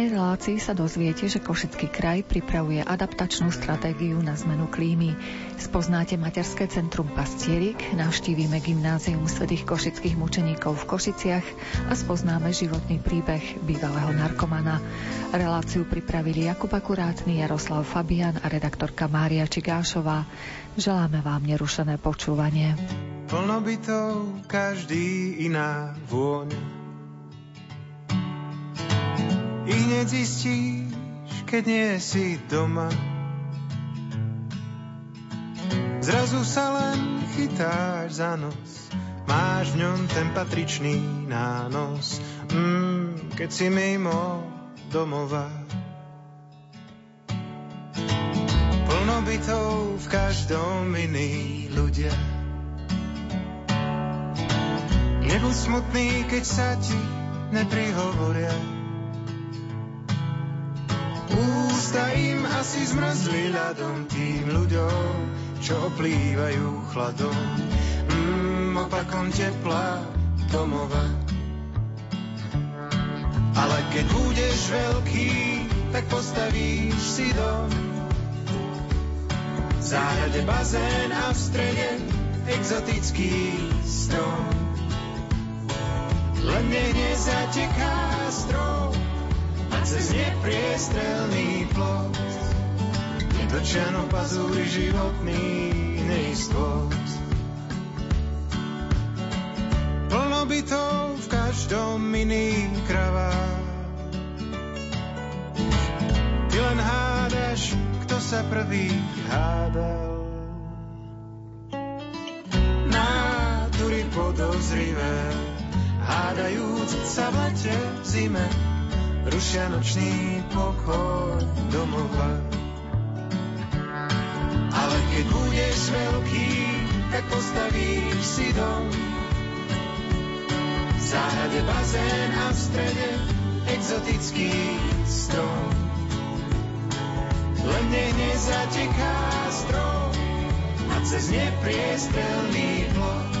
dnešnej relácii sa dozviete, že Košický kraj pripravuje adaptačnú stratégiu na zmenu klímy. Spoznáte materské centrum Pastierik, navštívime gymnázium svetých košických mučeníkov v Košiciach a spoznáme životný príbeh bývalého narkomana. Reláciu pripravili Jakub Akurátny, Jaroslav Fabian a redaktorka Mária Čigášová. Želáme vám nerušené počúvanie. Plno bytov, každý iná vôňa i hneď zistíš, keď nie si doma. Zrazu sa len chytáš za nos, máš v ňom ten patričný nános, mm, keď si mimo domova. Plno bytov v každom iný ľudia. Nebuď smutný, keď sa ti neprihovoria Ústa im asi zmrzli ľadom tým ľuďom, čo oplývajú chladom. Mm, opakom tepla domova. Ale keď budeš veľký, tak postavíš si dom. V záhrade bazén a v strede exotický strom. Len nech nezateká strom, cez nepriestrelný plot do čano pazúri životný neistot. Plno bytov v každom iný kravá. Ty len hádaš, kto sa prvý hádal. Nátury podozrivé, hádajúc sa v lete v zime, rušia nočný pokoj domova. Ale keď budeš veľký, tak postavíš si dom. V záhrade bazén a v strede exotický strom. Len nech nezateká strom a cez nepriestrelný plot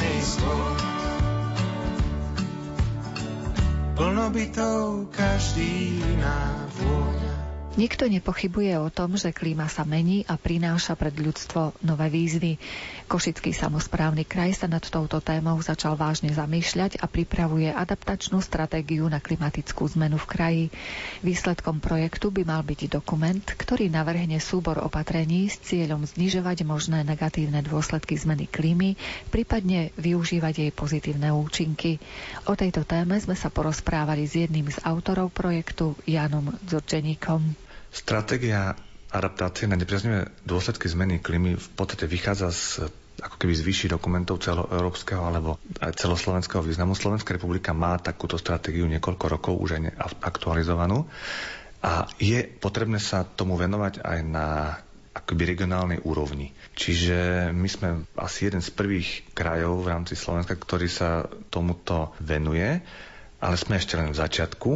neistot. Nikto nepochybuje o tom, že klíma sa mení a prináša pred ľudstvo nové výzvy. Košický samozprávny kraj sa nad touto témou začal vážne zamýšľať a pripravuje adaptačnú stratégiu na klimatickú zmenu v kraji. Výsledkom projektu by mal byť dokument, ktorý navrhne súbor opatrení s cieľom znižovať možné negatívne dôsledky zmeny klímy, prípadne využívať jej pozitívne účinky. O tejto téme sme sa porozprávali s jedným z autorov projektu, Janom Dzurčeníkom. Stratégia adaptácie na nepriaznivé dôsledky zmeny klímy v podstate vychádza z ako keby z vyšších dokumentov celoeurópskeho alebo aj celoslovenského významu. Slovenská republika má takúto stratégiu niekoľko rokov už aj aktualizovanú a je potrebné sa tomu venovať aj na akoby regionálnej úrovni. Čiže my sme asi jeden z prvých krajov v rámci Slovenska, ktorý sa tomuto venuje, ale sme ešte len v začiatku.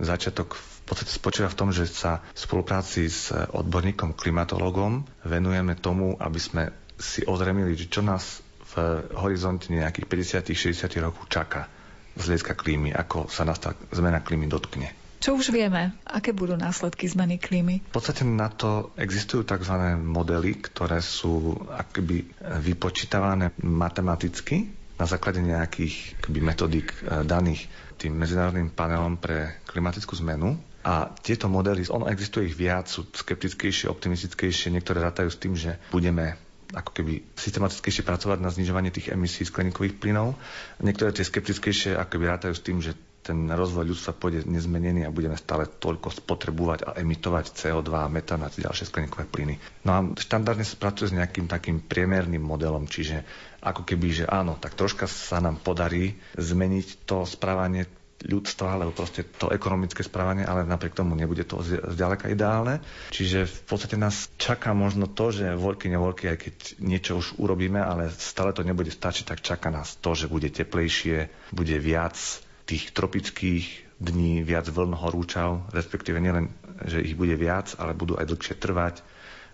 Začiatok v v podstate spočíva v tom, že sa v spolupráci s odborníkom klimatologom venujeme tomu, aby sme si ozremili, čo nás v horizonte nejakých 50-60 rokov čaká z hľadiska klímy, ako sa nás tá zmena klímy dotkne. Čo už vieme? Aké budú následky zmeny klímy? V podstate na to existujú tzv. modely, ktoré sú akoby vypočítavané matematicky na základe nejakých akoby metodík eh, daných tým Medzinárodným panelom pre klimatickú zmenu. A tieto modely, ono existuje ich viac, sú skeptickejšie, optimistickejšie, niektoré rátajú s tým, že budeme ako keby systematickejšie pracovať na znižovanie tých emisí skleníkových plynov. Niektoré tie skeptickejšie ako keby rátajú s tým, že ten rozvoj ľudstva pôjde nezmenený a budeme stále toľko spotrebovať a emitovať CO2, metán a ďalšie skleníkové plyny. No a štandardne sa pracuje s nejakým takým priemerným modelom, čiže ako keby, že áno, tak troška sa nám podarí zmeniť to správanie ľudstva, alebo proste to ekonomické správanie, ale napriek tomu nebude to zďaleka ideálne. Čiže v podstate nás čaká možno to, že voľky, nevoľky, aj keď niečo už urobíme, ale stále to nebude stačiť, tak čaká nás to, že bude teplejšie, bude viac tých tropických dní, viac vln horúčav, respektíve nielen, že ich bude viac, ale budú aj dlhšie trvať,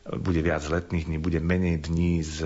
bude viac letných dní, bude menej dní s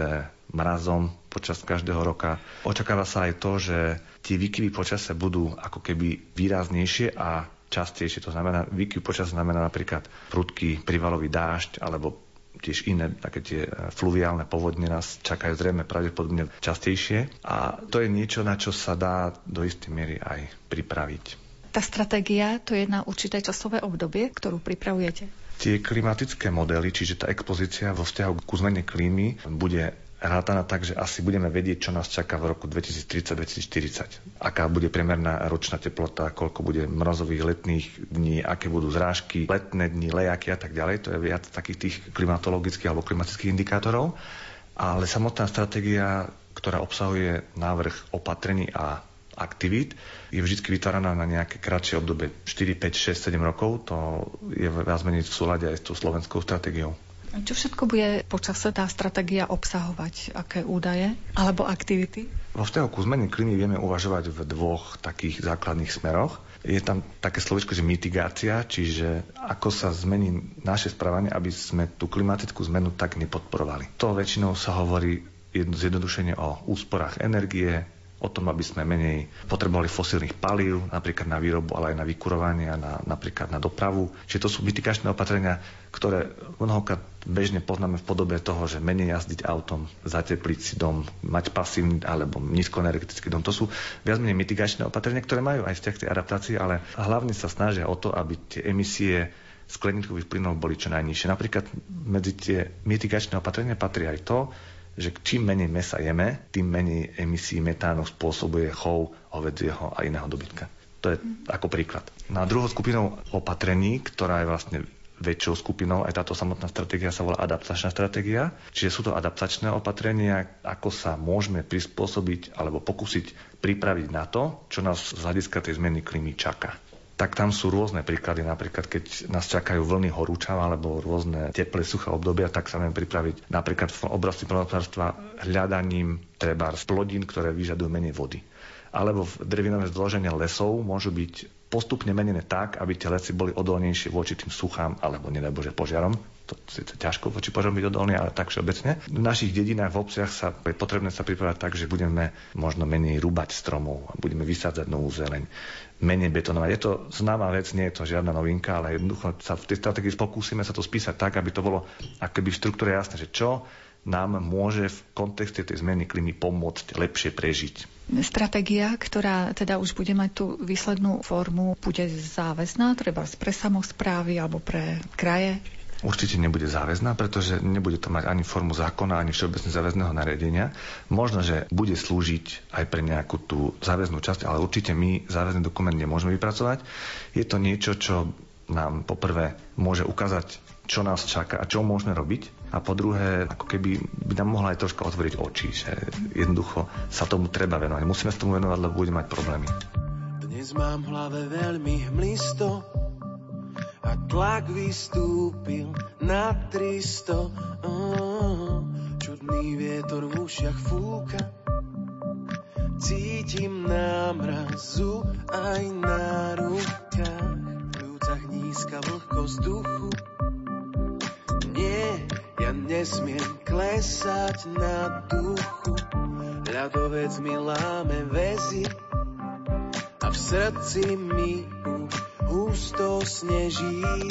mrazom počas každého roka. Očakáva sa aj to, že tie výkyvy počasia budú ako keby výraznejšie a častejšie. To znamená, výkyvy počasia znamená napríklad prudký privalový dážď alebo tiež iné také tie fluviálne povodne nás čakajú zrejme pravdepodobne častejšie. A to je niečo, na čo sa dá do istej miery aj pripraviť. Tá stratégia to je na určité časové obdobie, ktorú pripravujete? Tie klimatické modely, čiže tá expozícia vo vzťahu k zmene klímy bude rátaná tak, že asi budeme vedieť, čo nás čaká v roku 2030-2040. Aká bude priemerná ročná teplota, koľko bude mrazových letných dní, aké budú zrážky, letné dni, lejaky a tak ďalej. To je viac takých tých klimatologických alebo klimatických indikátorov. Ale samotná stratégia, ktorá obsahuje návrh opatrení a aktivít, je vždy vytváraná na nejaké kratšie obdobie 4, 5, 6, 7 rokov. To je viac menej v súlade aj s tou slovenskou stratégiou. Čo všetko bude počase tá stratégia obsahovať? Aké údaje alebo aktivity? Vo vzťahu ku zmene klímy vieme uvažovať v dvoch takých základných smeroch. Je tam také slovičko, že mitigácia, čiže ako sa zmení naše správanie, aby sme tú klimatickú zmenu tak nepodporovali. To väčšinou sa hovorí zjednodušene o úsporách energie, o tom, aby sme menej potrebovali fosílnych palív, napríklad na výrobu, ale aj na vykurovanie a na, napríklad na dopravu. Čiže to sú mitigačné opatrenia, ktoré mnohokrát bežne poznáme v podobe toho, že menej jazdiť autom, zatepliť si dom, mať pasívny alebo nízkoenergetický dom. To sú viac menej mitigačné opatrenia, ktoré majú aj vzťah tej adaptácii, ale hlavne sa snažia o to, aby tie emisie skleníkových plynov boli čo najnižšie. Napríklad medzi tie mitigačné opatrenia patrí aj to, že čím menej mesa jeme, tým menej emisí metánu spôsobuje chov hovedzieho a iného dobytka. To je ako príklad. Na druhou skupinou opatrení, ktorá je vlastne väčšou skupinou, aj táto samotná stratégia sa volá adaptačná stratégia. Čiže sú to adaptačné opatrenia, ako sa môžeme prispôsobiť alebo pokúsiť pripraviť na to, čo nás z hľadiska tej zmeny klímy čaká tak tam sú rôzne príklady. Napríklad, keď nás čakajú vlny horúčav alebo rôzne teplé, suché obdobia, tak sa vieme pripraviť napríklad v oblasti plnohospodárstva hľadaním treba plodín, ktoré vyžadujú menej vody. Alebo v drevinové zloženie lesov môžu byť postupne menené tak, aby tie lesy boli odolnejšie voči tým suchám alebo, nedaj Bože, požiarom to síce ťažko voči požiarom byť odolný, ale tak všeobecne. V našich dedinách, v obciach sa je potrebné sa pripravať tak, že budeme možno menej rúbať stromov, budeme vysádzať novú zeleň, menej betonovať. Je to známa vec, nie je to žiadna novinka, ale jednoducho sa v tej stratégii pokúsime sa to spísať tak, aby to bolo akoby v štruktúre jasné, že čo nám môže v kontexte tej zmeny klímy pomôcť lepšie prežiť. Stratégia, ktorá teda už bude mať tú výslednú formu, bude záväzná, treba pre samozprávy alebo pre kraje? určite nebude záväzná, pretože nebude to mať ani formu zákona, ani všeobecne záväzného nariadenia. Možno, že bude slúžiť aj pre nejakú tú záväznú časť, ale určite my záväzný dokument nemôžeme vypracovať. Je to niečo, čo nám poprvé môže ukázať, čo nás čaká a čo môžeme robiť. A po druhé, ako keby by nám mohla aj troška otvoriť oči, že jednoducho sa tomu treba venovať. Musíme sa tomu venovať, lebo budeme mať problémy. Dnes mám v hlave veľmi hmlisto, a tlak vystúpil na 300. Oh, čudný vietor v ušiach fúka, cítim námrazu aj na rukách. V ľúcach nízka vlhkosť duchu. Nie, ja nesmiem klesať na duchu. Ľadovec mi láme väzy a v srdci mi už husto sneží.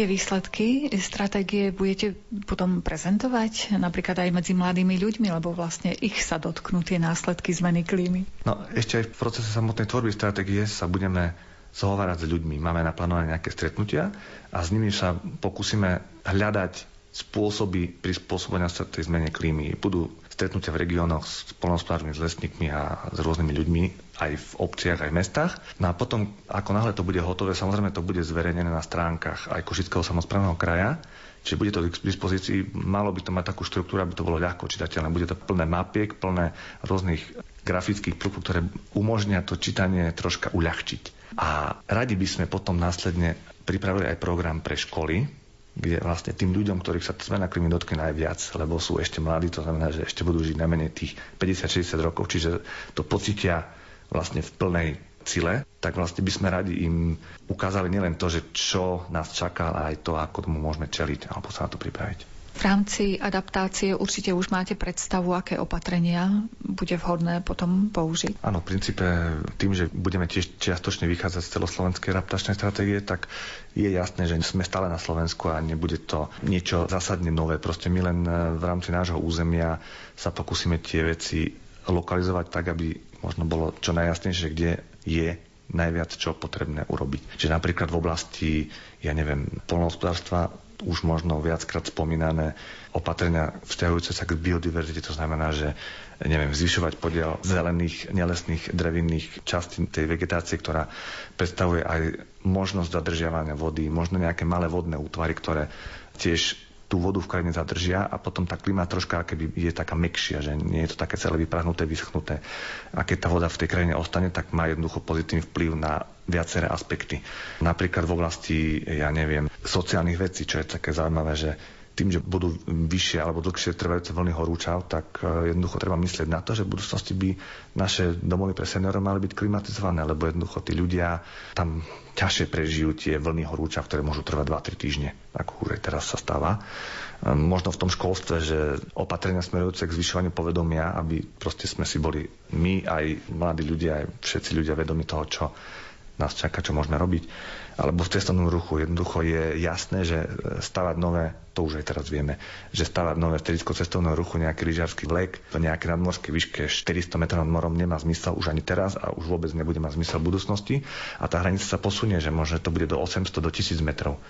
tie výsledky, stratégie budete potom prezentovať napríklad aj medzi mladými ľuďmi, lebo vlastne ich sa dotknú tie následky zmeny klímy? No ešte aj v procese samotnej tvorby stratégie sa budeme zhovárať s ľuďmi. Máme naplánované nejaké stretnutia a s nimi sa pokúsime hľadať spôsoby prispôsobenia sa tej zmene klímy. Budú stretnutia v regiónoch s polnospodármi, s lesníkmi a s rôznymi ľuďmi aj v obciach, aj v mestách. No a potom, ako náhle to bude hotové, samozrejme to bude zverejnené na stránkach aj Košického samozprávneho kraja, Čiže bude to k dispozícii, malo by to mať takú štruktúru, aby to bolo ľahko čitateľné. Bude to plné mapiek, plné rôznych grafických prvkov, ktoré umožnia to čítanie troška uľahčiť. A radi by sme potom následne pripravili aj program pre školy, kde vlastne tým ľuďom, ktorých sa zmena klímy dotkne najviac, lebo sú ešte mladí, to znamená, že ešte budú žiť najmenej tých 50-60 rokov, čiže to pocítia vlastne v plnej cile, tak vlastne by sme radi im ukázali nielen to, že čo nás čaká, ale aj to, ako tomu môžeme čeliť alebo sa na to pripraviť. V rámci adaptácie určite už máte predstavu, aké opatrenia bude vhodné potom použiť. Áno, v princípe tým, že budeme tiež čiastočne vychádzať z celoslovenskej adaptačnej stratégie, tak je jasné, že sme stále na Slovensku a nebude to niečo zásadne nové. Proste my len e, v rámci nášho územia sa pokúsime tie veci lokalizovať tak, aby možno bolo čo najjasnejšie, kde je najviac čo potrebné urobiť. Čiže napríklad v oblasti, ja neviem, polnohospodárstva už možno viackrát spomínané opatrenia vzťahujúce sa k biodiverzite, to znamená, že neviem, zvyšovať podiel zelených, nelesných, drevinných častí tej vegetácie, ktorá predstavuje aj možnosť zadržiavania vody, možno nejaké malé vodné útvary, ktoré tiež tú vodu v krajine zadržia a potom tá klíma troška keby je taká mekšia, že nie je to také celé vyprahnuté, vyschnuté. A keď tá voda v tej krajine ostane, tak má jednoducho pozitívny vplyv na viaceré aspekty. Napríklad v oblasti, ja neviem, sociálnych vecí, čo je také zaujímavé, že tým, že budú vyššie alebo dlhšie trvajúce vlny horúčav, tak e, jednoducho treba myslieť na to, že v budúcnosti by naše domovy pre seniorov mali byť klimatizované, lebo jednoducho tí ľudia tam ťažšie prežijú tie vlny horúčav, ktoré môžu trvať 2-3 týždne, ako už teraz sa stáva. možno v tom školstve, že opatrenia smerujúce k zvyšovaniu povedomia, aby proste sme si boli my, aj mladí ľudia, aj všetci ľudia vedomi toho, čo nás čaká, čo môžeme robiť. Alebo v cestovnom ruchu. Jednoducho je jasné, že stavať nové, to už aj teraz vieme, že stavať nové stredisko cestovného ruchu, nejaký lyžiarsky vlek v nejakej nadmorskej výške 400 metrov nad morom nemá zmysel už ani teraz a už vôbec nebude mať zmysel v budúcnosti. A tá hranica sa posunie, že možno to bude do 800, do 1000 metrov.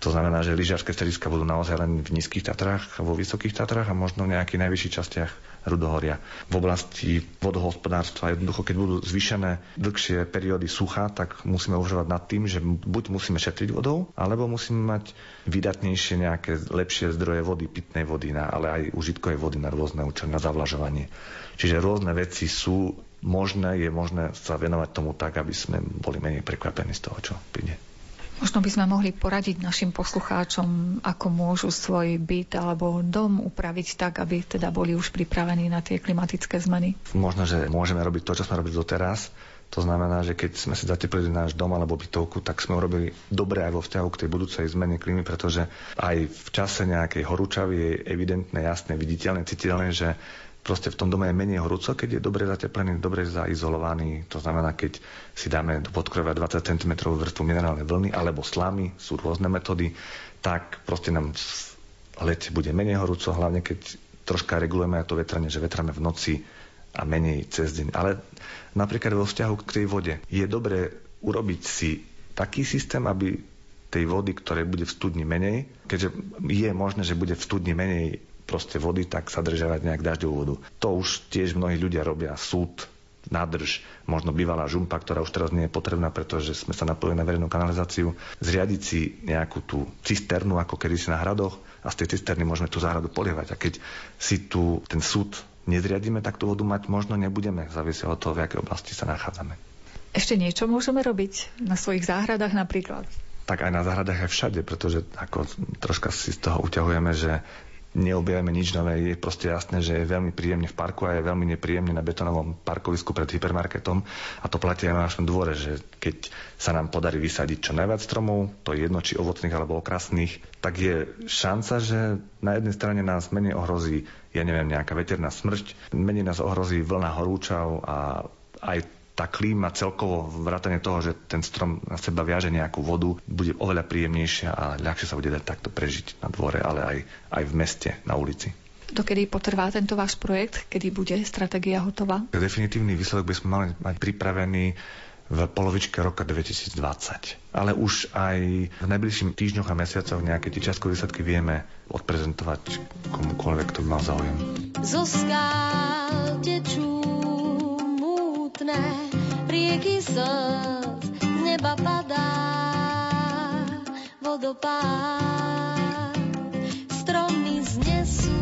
To znamená, že lyžiarske strediska budú naozaj len v nízkych Tatrách, vo vysokých Tatrách a možno v nejakých najvyšších častiach Rudohoria. V oblasti vodohospodárstva jednoducho, keď budú zvýšené dlhšie periódy sucha, tak musíme uvažovať nad tým, že buď musíme šetriť vodou, alebo musíme mať vydatnejšie nejaké lepšie zdroje vody, pitnej vody, na, ale aj užitkovej vody na rôzne účely, na zavlažovanie. Čiže rôzne veci sú možné, je možné sa venovať tomu tak, aby sme boli menej prekvapení z toho, čo príde. Možno by sme mohli poradiť našim poslucháčom, ako môžu svoj byt alebo dom upraviť tak, aby teda boli už pripravení na tie klimatické zmeny. Možno, že môžeme robiť to, čo sme robili doteraz. To znamená, že keď sme si zateplili náš dom alebo bytovku, tak sme urobili dobre aj vo vzťahu k tej budúcej zmene klímy, pretože aj v čase nejakej horúčavy je evidentné, jasné, viditeľné, citeľné, že proste v tom dome je menej horúco, keď je dobre zateplený, dobre zaizolovaný. To znamená, keď si dáme do podkrovia 20 cm vrstvu minerálnej vlny alebo slamy, sú rôzne metódy, tak proste nám lete bude menej horúco, hlavne keď troška regulujeme aj to vetranie, že vetrame v noci a menej cez deň. Ale napríklad vo vzťahu k tej vode je dobré urobiť si taký systém, aby tej vody, ktoré bude v studni menej, keďže je možné, že bude v studni menej proste vody, tak sa držiavať nejak dažďovú vodu. To už tiež mnohí ľudia robia. Súd, nádrž, možno bývalá žumpa, ktorá už teraz nie je potrebná, pretože sme sa napojili na verejnú kanalizáciu, zriadiť si nejakú tú cisternu, ako kedysi na hradoch a z tej cisterny môžeme tú záhradu polievať. A keď si tu ten súd nezriadíme, tak tú vodu mať možno nebudeme, závisí od toho, v akej oblasti sa nachádzame. Ešte niečo môžeme robiť na svojich záhradách napríklad? tak aj na záhradách aj všade, pretože ako troška si z toho uťahujeme, že neobjavíme nič nové. Je proste jasné, že je veľmi príjemne v parku a je veľmi nepríjemne na betonovom parkovisku pred hypermarketom. A to platí aj na našom dvore, že keď sa nám podarí vysadiť čo najviac stromov, to je jedno či ovocných alebo okrasných, tak je šanca, že na jednej strane nás menej ohrozí, ja neviem, nejaká veterná smrť, menej nás ohrozí vlna horúčav a aj tá klíma celkovo, vrátane toho, že ten strom na seba viaže nejakú vodu, bude oveľa príjemnejšia a ľahšie sa bude dať takto prežiť na dvore, ale aj, aj v meste, na ulici. Dokedy potrvá tento váš projekt? Kedy bude stratégia hotová? Definitívny výsledok by sme mali mať pripravený v polovičke roka 2020. Ale už aj v najbližších týždňoch a mesiacoch nejaké tie časkové výsledky vieme odprezentovať komukoľvek, kto by mal záujem. Zo skál tečú mútne rieky slz z neba padá vodopád. Stromy znesú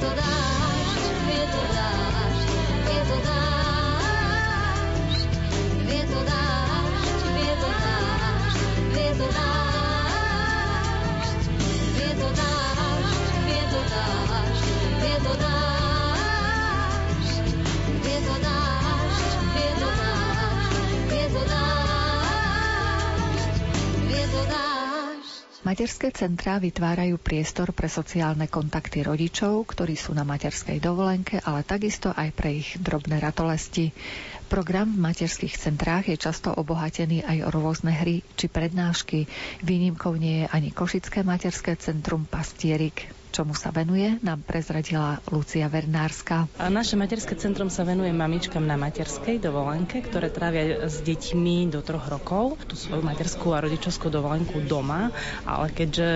to dá. Materské centrá vytvárajú priestor pre sociálne kontakty rodičov, ktorí sú na materskej dovolenke, ale takisto aj pre ich drobné ratolesti. Program v materských centrách je často obohatený aj o rôzne hry či prednášky. Výnimkou nie je ani Košické materské centrum Pastierik čomu sa venuje, nám prezradila Lucia Vernárska. A naše materské centrum sa venuje mamičkám na materskej dovolenke, ktoré trávia s deťmi do troch rokov, tú svoju materskú a rodičovskú dovolenku doma, ale keďže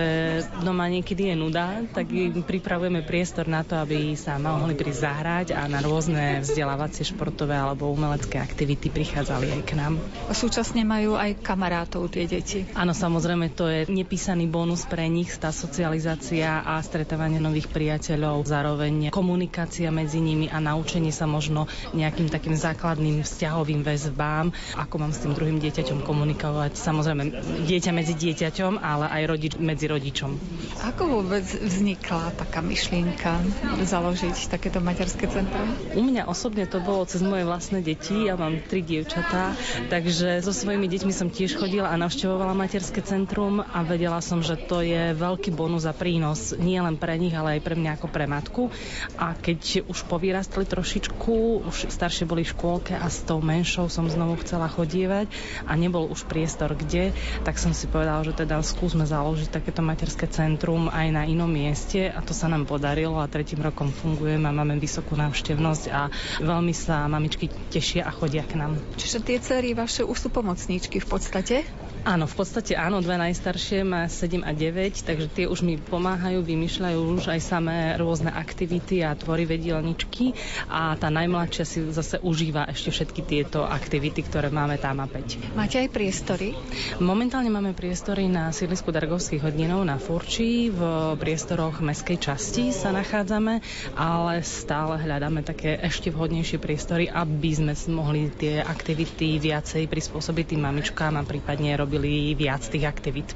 doma niekedy je nuda, tak im pripravujeme priestor na to, aby sa mohli prísť zahrať a na rôzne vzdelávacie, športové alebo umelecké aktivity prichádzali aj k nám. A súčasne majú aj kamarátov tie deti. Áno, samozrejme, to je nepísaný bonus pre nich, tá socializácia a stret stretávanie nových priateľov, zároveň komunikácia medzi nimi a naučenie sa možno nejakým takým základným vzťahovým väzbám, ako mám s tým druhým dieťaťom komunikovať. Samozrejme, dieťa medzi dieťaťom, ale aj rodič medzi rodičom. Ako vôbec vznikla taká myšlienka založiť takéto materské centrum? U mňa osobne to bolo cez moje vlastné deti. Ja mám tri dievčatá, takže so svojimi deťmi som tiež chodila a navštevovala materské centrum a vedela som, že to je veľký bonus a prínos nielen pre nich, ale aj pre mňa ako pre matku. A keď už povyrastli trošičku, už staršie boli v škôlke a s tou menšou som znovu chcela chodievať a nebol už priestor kde, tak som si povedala, že teda skúsme založiť takéto materské centrum aj na inom mieste a to sa nám podarilo a tretím rokom fungujeme a máme vysokú návštevnosť a veľmi sa mamičky tešia a chodia k nám. Čiže tie cery vaše už sú pomocníčky v podstate? Áno, v podstate áno, dve najstaršie má 7 a 9, takže tie už mi pomáhajú, vymýšľajú už aj samé rôzne aktivity a tvorivé dielničky a tá najmladšia si zase užíva ešte všetky tieto aktivity, ktoré máme tam a 5. Máte aj priestory? Momentálne máme priestory na sídlisku Dargovských hodinov na Furči, v priestoroch meskej časti sa nachádzame, ale stále hľadáme také ešte vhodnejšie priestory, aby sme mohli tie aktivity viacej prispôsobiť tým mamičkám a prípadne robiť robili viac tých aktivít.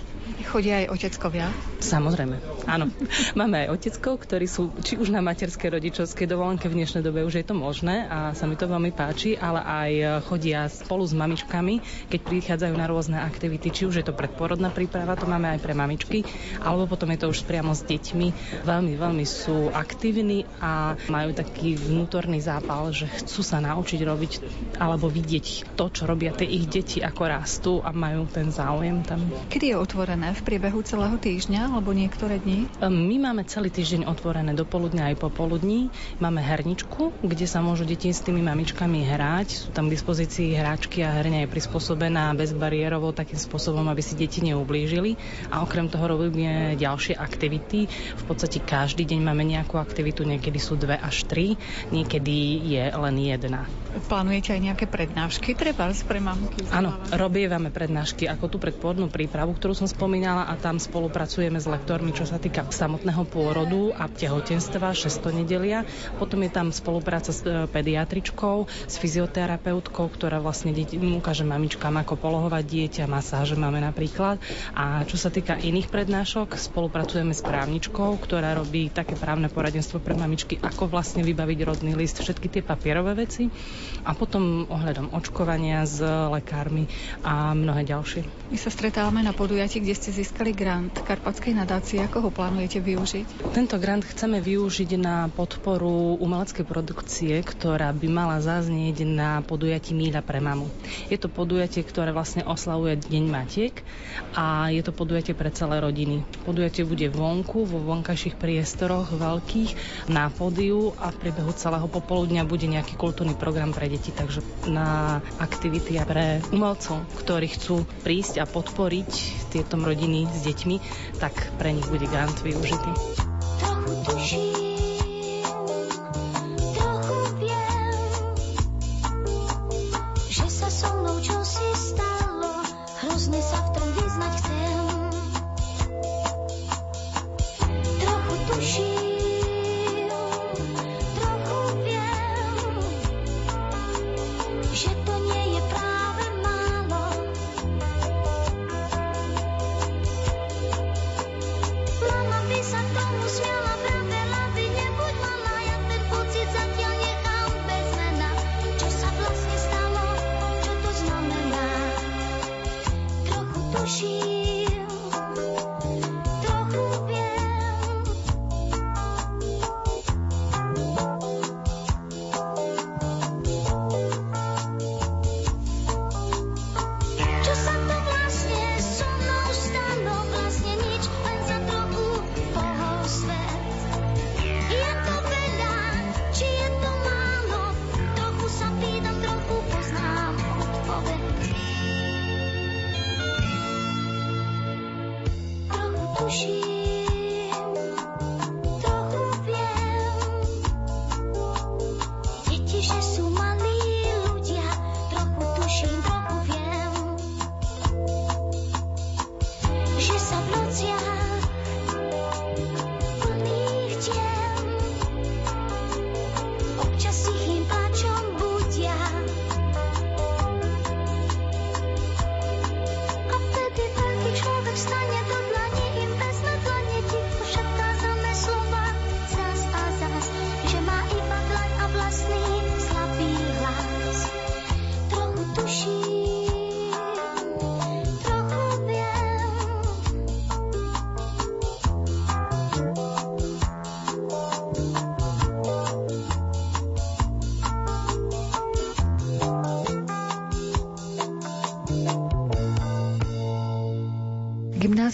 Chodia aj oteckovia? Samozrejme, áno. Máme aj oteckov, ktorí sú či už na materskej rodičovskej dovolenke, v dnešnej dobe už je to možné a sa mi to veľmi páči, ale aj chodia spolu s mamičkami, keď prichádzajú na rôzne aktivity, či už je to predporodná príprava, to máme aj pre mamičky, alebo potom je to už priamo s deťmi. Veľmi, veľmi sú aktívni a majú taký vnútorný zápal, že chcú sa naučiť robiť alebo vidieť to, čo robia tie ich deti, ako rastú a majú ten záujem tam. Kedy je otvorené otvorené v priebehu celého týždňa alebo niektoré dni? My máme celý týždeň otvorené do poludňa aj popoludní. Máme herničku, kde sa môžu deti s tými mamičkami hrať. Sú tam k dispozícii hráčky a herňa je prispôsobená bezbariérovo takým spôsobom, aby si deti neublížili. A okrem toho robíme ďalšie aktivity. V podstate každý deň máme nejakú aktivitu, niekedy sú dve až tri, niekedy je len jedna. Plánujete aj nejaké prednášky treba pre mamky? Áno, robievame prednášky ako tú predpôvodnú prípravu, ktorú som spomínala a tam spolupracujeme s lektormi, čo sa týka samotného pôrodu a tehotenstva, 6 nedelia. Potom je tam spolupráca s e, pediatričkou, s fyzioterapeutkou, ktorá vlastne deti, ukáže mamičkám, ako polohovať dieťa, masáže máme napríklad. A čo sa týka iných prednášok, spolupracujeme s právničkou, ktorá robí také právne poradenstvo pre mamičky, ako vlastne vybaviť rodný list, všetky tie papierové veci. A potom ohľadom očkovania s lekármi a mnohé ďalšie. My sa stretávame na podujatí, kde ste získali grant Karpatskej nadácie. Ako ho plánujete využiť? Tento grant chceme využiť na podporu umeleckej produkcie, ktorá by mala zaznieť na podujatí Míľa pre mamu. Je to podujatie, ktoré vlastne oslavuje Deň Matiek a je to podujatie pre celé rodiny. Podujatie bude vonku, vo vonkajších priestoroch veľkých, na pódiu a v priebehu celého popoludňa bude nejaký kultúrny program pre deti, takže na aktivity pre umelcov, ktorí chcú prísť a podporiť tieto rodiny s deťmi, tak pre nich bude grant využitý. Trochu tuším.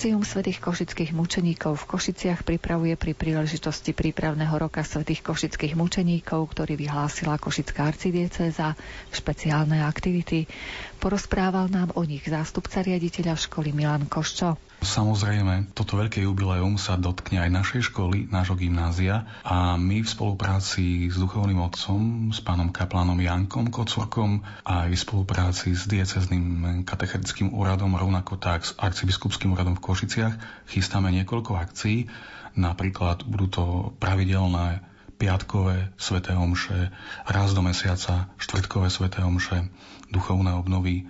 Gymnázium svätých košických mučeníkov v Košiciach pripravuje pri príležitosti prípravného roka svätých košických mučeníkov, ktorý vyhlásila Košická arcidieceza, špeciálne aktivity. Porozprával nám o nich zástupca riaditeľa školy Milan Koščo. Samozrejme, toto veľké jubileum sa dotkne aj našej školy, nášho gymnázia a my v spolupráci s duchovným otcom, s pánom kaplánom Jankom Kocurkom a aj v spolupráci s diecezným katechetickým úradom, rovnako tak s arcibiskupským úradom v Košiciach, chystáme niekoľko akcií. Napríklad budú to pravidelné piatkové sveté omše, raz do mesiaca štvrtkové sveté omše, duchovné obnovy,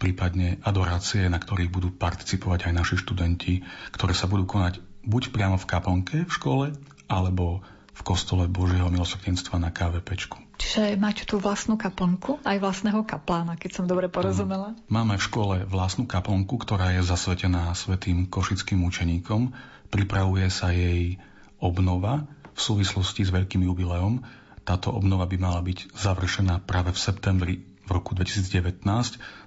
prípadne adorácie, na ktorých budú participovať aj naši študenti, ktoré sa budú konať buď priamo v kaplnke v škole, alebo v kostole Božieho milosrdenstva na KVPčku. Čiže máte tú vlastnú kaplnku, aj vlastného kaplána, keď som dobre porozumela? Máme v škole vlastnú kaplnku, ktorá je zasvetená svetým košickým učeníkom. Pripravuje sa jej obnova v súvislosti s veľkým jubileom. Táto obnova by mala byť završená práve v septembri v roku 2019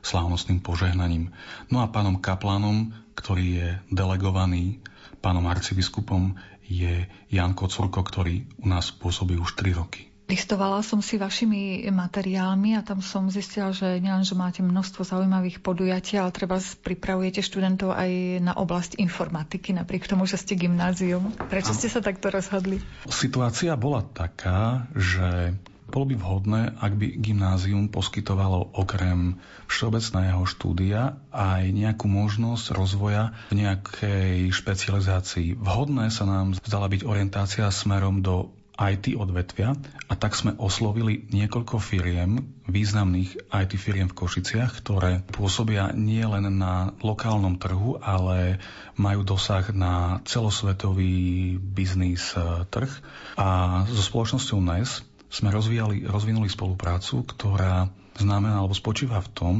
slávnostným požehnaním. No a pánom kaplánom, ktorý je delegovaný pánom arcibiskupom, je Jan Kocurko, ktorý u nás pôsobí už 3 roky. Listovala som si vašimi materiálmi a tam som zistila, že nielen, že máte množstvo zaujímavých podujatí, ale treba pripravujete študentov aj na oblasť informatiky, napriek tomu, že ste gymnázium. Prečo ste sa takto rozhodli? Situácia bola taká, že bolo by vhodné, ak by gymnázium poskytovalo okrem všeobecného štúdia aj nejakú možnosť rozvoja v nejakej špecializácii. Vhodné sa nám zdala byť orientácia smerom do IT odvetvia a tak sme oslovili niekoľko firiem, významných IT firiem v Košiciach, ktoré pôsobia nie len na lokálnom trhu, ale majú dosah na celosvetový biznis eh, trh. A so spoločnosťou NES sme rozvíjali, rozvinuli spoluprácu, ktorá znamená alebo spočíva v tom,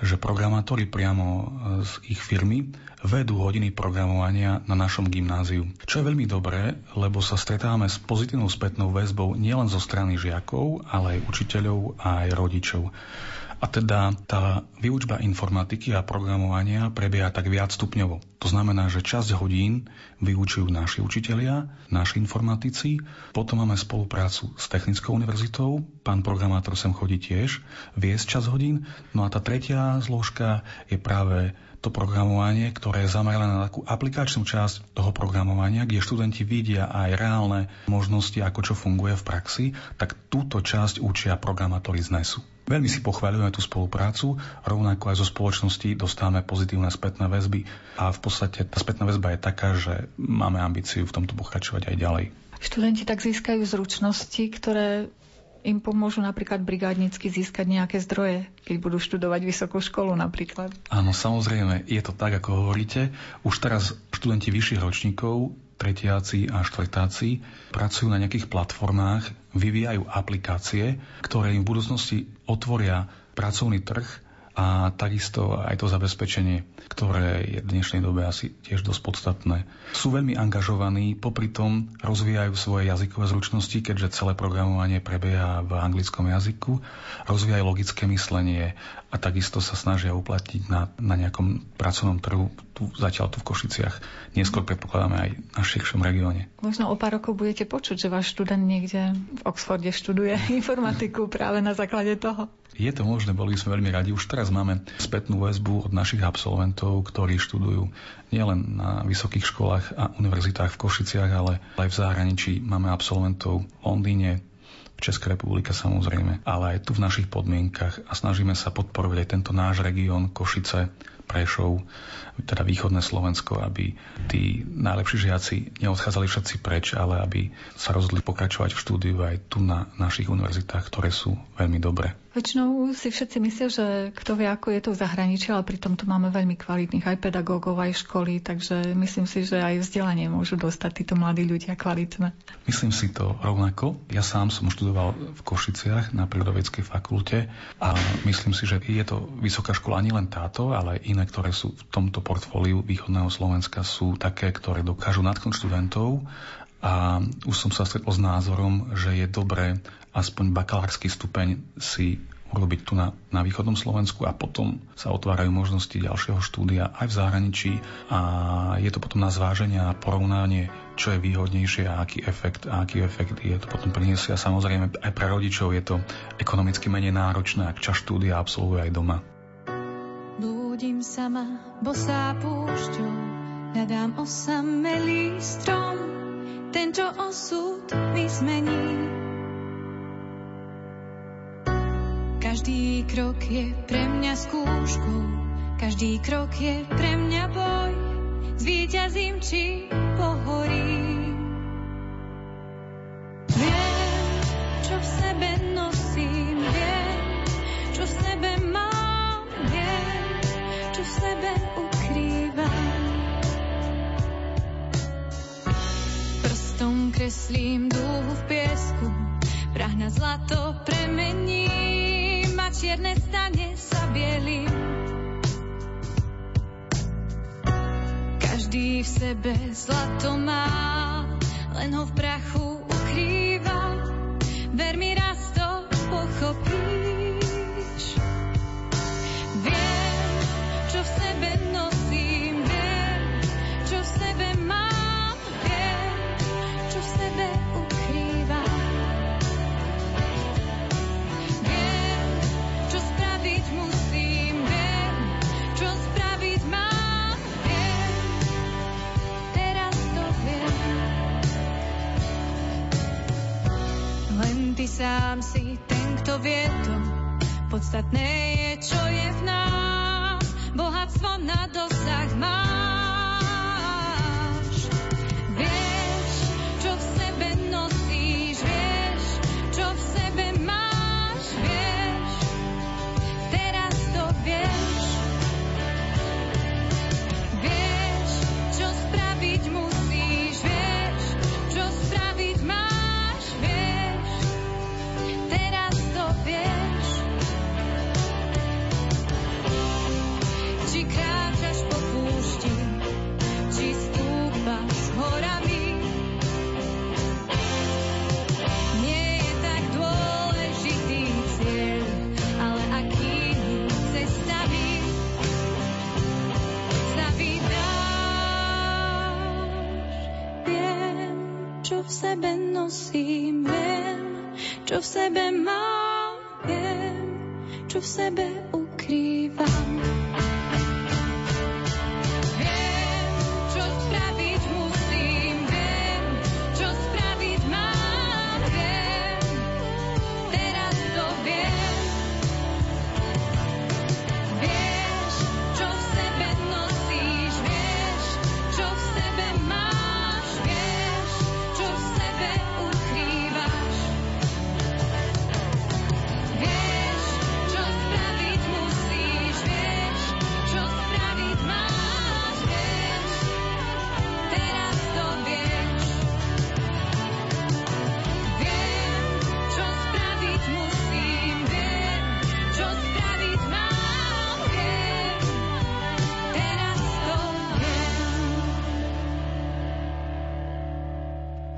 že programátori priamo e, z ich firmy vedú hodiny programovania na našom gymnáziu. Čo je veľmi dobré, lebo sa stretávame s pozitívnou spätnou väzbou nielen zo strany žiakov, ale aj učiteľov a aj rodičov. A teda tá výučba informatiky a programovania prebieha tak viac stupňovo. To znamená, že časť hodín vyučujú naši učitelia, naši informatici, potom máme spoluprácu s Technickou univerzitou, pán programátor sem chodí tiež, viesť čas hodín, no a tá tretia zložka je práve to programovanie, ktoré je zamerané na takú aplikačnú časť toho programovania, kde študenti vidia aj reálne možnosti, ako čo funguje v praxi, tak túto časť učia programátori z NESu. Veľmi si pochváľujeme tú spoluprácu, rovnako aj zo spoločnosti dostávame pozitívne spätné väzby a v podstate tá spätná väzba je taká, že máme ambíciu v tomto pokračovať aj ďalej. Študenti tak získajú zručnosti, ktoré im pomôžu napríklad brigádnicky získať nejaké zdroje, keď budú študovať vysokú školu napríklad. Áno, samozrejme, je to tak, ako hovoríte. Už teraz študenti vyšších ročníkov tretiaci a štvrtáci pracujú na nejakých platformách, vyvíjajú aplikácie, ktoré im v budúcnosti otvoria pracovný trh a takisto aj to zabezpečenie, ktoré je v dnešnej dobe asi tiež dosť podstatné. Sú veľmi angažovaní, popri tom rozvíjajú svoje jazykové zručnosti, keďže celé programovanie prebieha v anglickom jazyku, rozvíjajú logické myslenie a takisto sa snažia uplatniť na, na nejakom pracovnom trhu, tu, zatiaľ tu v Košiciach. Neskôr predpokladáme aj na širšom regióne. Možno o pár rokov budete počuť, že váš študent niekde v Oxforde študuje informatiku práve na základe toho. Je to možné, boli sme veľmi radi. Už teraz máme spätnú väzbu od našich absolventov, ktorí študujú nielen na vysokých školách a univerzitách v Košiciach, ale aj v zahraničí. Máme absolventov v Londýne, v Českej republike samozrejme, ale aj tu v našich podmienkach a snažíme sa podporovať aj tento náš región Košice, Prešov, teda východné Slovensko, aby tí najlepší žiaci neodchádzali všetci preč, ale aby sa rozhodli pokračovať v štúdiu aj tu na našich univerzitách, ktoré sú veľmi dobré. Väčšinou si všetci myslia, že kto vie, ako je to v zahraničí, ale pritom tu máme veľmi kvalitných aj pedagógov, aj školy, takže myslím si, že aj vzdelanie môžu dostať títo mladí ľudia kvalitné. Myslím si to rovnako. Ja sám som študoval v Košiciach na prírodovedeckej fakulte a myslím si, že je to vysoká škola nielen táto, ale aj iné, ktoré sú v tomto portfóliu východného Slovenska sú také, ktoré dokážu natknúť študentov a už som sa stretol s názorom, že je dobré aspoň bakalársky stupeň si urobiť tu na, na východnom Slovensku a potom sa otvárajú možnosti ďalšieho štúdia aj v zahraničí a je to potom na zváženie a porovnanie, čo je výhodnejšie a aký efekt a aký efekt je to potom priniesie. A samozrejme aj pre rodičov je to ekonomicky menej náročné, ak čas štúdia absolvuje aj doma. Blúdim sama, bosá púšťou, hľadám osamelý strom, ten, čo osud mi zmení. Každý krok je pre mňa skúškou, každý krok je pre mňa boj, zvíťazím či pohorím. Viem, čo v sebe nosím, viem, čo v sebe mám, Kreslím dúhu v piesku, prah na zlato premením a čierne stane sa bielým. Každý v sebe zlato má, len ho v prachu ukrýva. Ver mi raz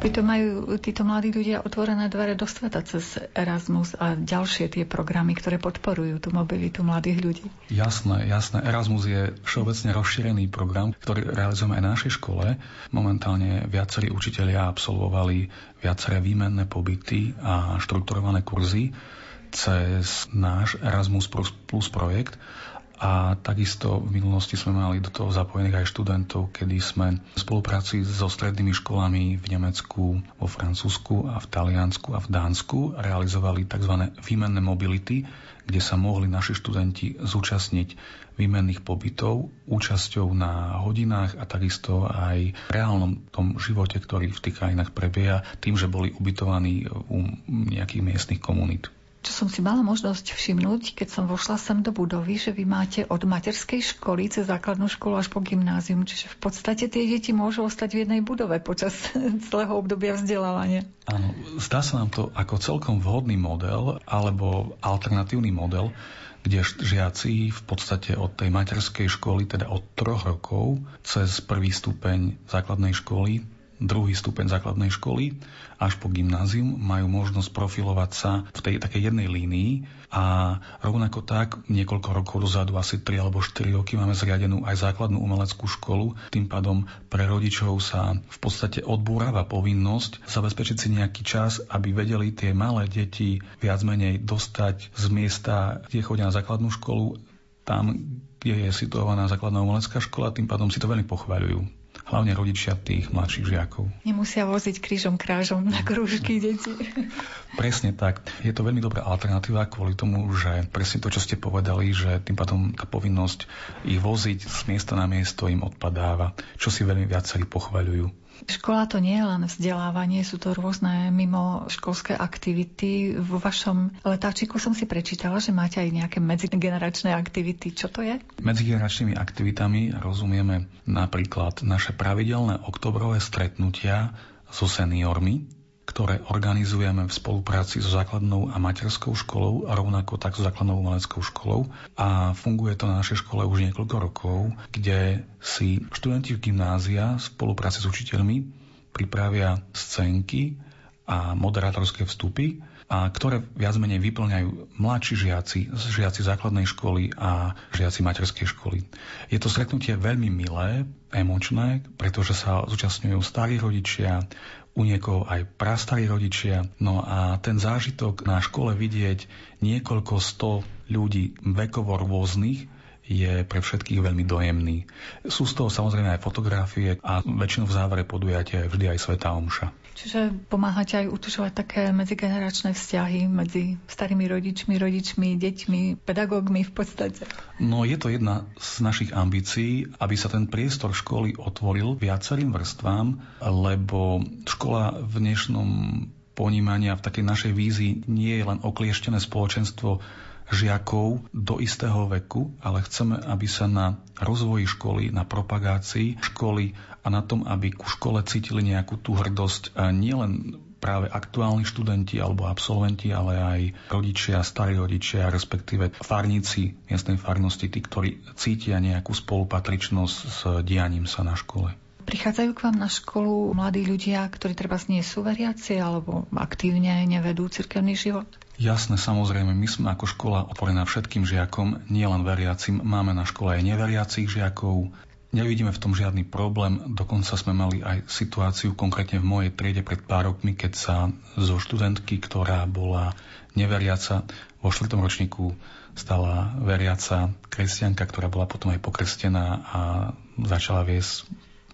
Pritom majú títo mladí ľudia otvorené dvere do sveta cez Erasmus a ďalšie tie programy, ktoré podporujú tú mobilitu mladých ľudí. Jasné, jasné. Erasmus je všeobecne rozšírený program, ktorý realizujeme aj na našej škole. Momentálne viacerí učitelia absolvovali viaceré výmenné pobyty a štrukturované kurzy. cez náš Erasmus Plus projekt a takisto v minulosti sme mali do toho zapojených aj študentov, kedy sme v spolupráci so strednými školami v Nemecku, vo Francúzsku a v Taliansku a v Dánsku realizovali tzv. výmenné mobility, kde sa mohli naši študenti zúčastniť výmenných pobytov účasťou na hodinách a takisto aj v reálnom tom živote, ktorý v tých krajinách prebieha, tým, že boli ubytovaní u nejakých miestnych komunít čo som si mala možnosť všimnúť, keď som vošla sem do budovy, že vy máte od materskej školy cez základnú školu až po gymnázium, čiže v podstate tie deti môžu ostať v jednej budove počas celého obdobia vzdelávania. Áno, zdá sa nám to ako celkom vhodný model alebo alternatívny model, kde žiaci v podstate od tej materskej školy, teda od troch rokov, cez prvý stupeň základnej školy druhý stupeň základnej školy až po gymnázium majú možnosť profilovať sa v tej takej jednej línii a rovnako tak niekoľko rokov dozadu, asi 3 alebo 4 roky máme zriadenú aj základnú umeleckú školu. Tým pádom pre rodičov sa v podstate odbúrava povinnosť zabezpečiť si nejaký čas, aby vedeli tie malé deti viac menej dostať z miesta, kde chodia na základnú školu, tam, kde je situovaná základná umelecká škola, tým pádom si to veľmi pochváľujú hlavne rodičia tých mladších žiakov. Nemusia voziť krížom krážom na krúžky deti. Presne tak. Je to veľmi dobrá alternatíva kvôli tomu, že presne to, čo ste povedali, že tým pádom tá povinnosť ich voziť z miesta na miesto im odpadáva, čo si veľmi viacerí pochvaľujú. Škola to nie je len vzdelávanie, sú to rôzne mimo školské aktivity. Vo vašom letáčiku som si prečítala, že máte aj nejaké medzigeneračné aktivity. Čo to je? Medzigeneračnými aktivitami rozumieme napríklad naše pravidelné oktobrové stretnutia so seniormi, ktoré organizujeme v spolupráci so základnou a materskou školou a rovnako tak so základnou umeleckou školou. A funguje to na našej škole už niekoľko rokov, kde si študenti v gymnázia v spolupráci s učiteľmi pripravia scénky a moderátorské vstupy, a ktoré viac menej vyplňajú mladší žiaci, žiaci základnej školy a žiaci materskej školy. Je to stretnutie veľmi milé, emočné, pretože sa zúčastňujú starí rodičia, u niekoho aj prastarí rodičia. No a ten zážitok na škole vidieť niekoľko sto ľudí vekovo rôznych je pre všetkých veľmi dojemný. Sú z toho samozrejme aj fotografie a väčšinou v závere podujatia je vždy aj Sveta Omša. Čiže pomáhate aj utužovať také medzigeneračné vzťahy medzi starými rodičmi, rodičmi, deťmi, pedagógmi v podstate? No je to jedna z našich ambícií, aby sa ten priestor školy otvoril viacerým vrstvám, lebo škola v dnešnom ponímaní a v takej našej vízii nie je len oklieštené spoločenstvo žiakov do istého veku, ale chceme, aby sa na rozvoji školy, na propagácii školy a na tom, aby ku škole cítili nejakú tú hrdosť nielen práve aktuálni študenti alebo absolventi, ale aj rodičia, starí rodičia, respektíve farníci miestnej farnosti, tí, ktorí cítia nejakú spolupatričnosť s dianím sa na škole. Prichádzajú k vám na školu mladí ľudia, ktorí treba nie sú veriaci alebo aktívne nevedú cirkevný život? Jasné, samozrejme, my sme ako škola otvorená všetkým žiakom, nielen veriacim. Máme na škole aj neveriacich žiakov. Nevidíme v tom žiadny problém, dokonca sme mali aj situáciu konkrétne v mojej triede pred pár rokmi, keď sa zo študentky, ktorá bola neveriaca, vo štvrtom ročníku stala veriaca kresťanka, ktorá bola potom aj pokrstená a začala viesť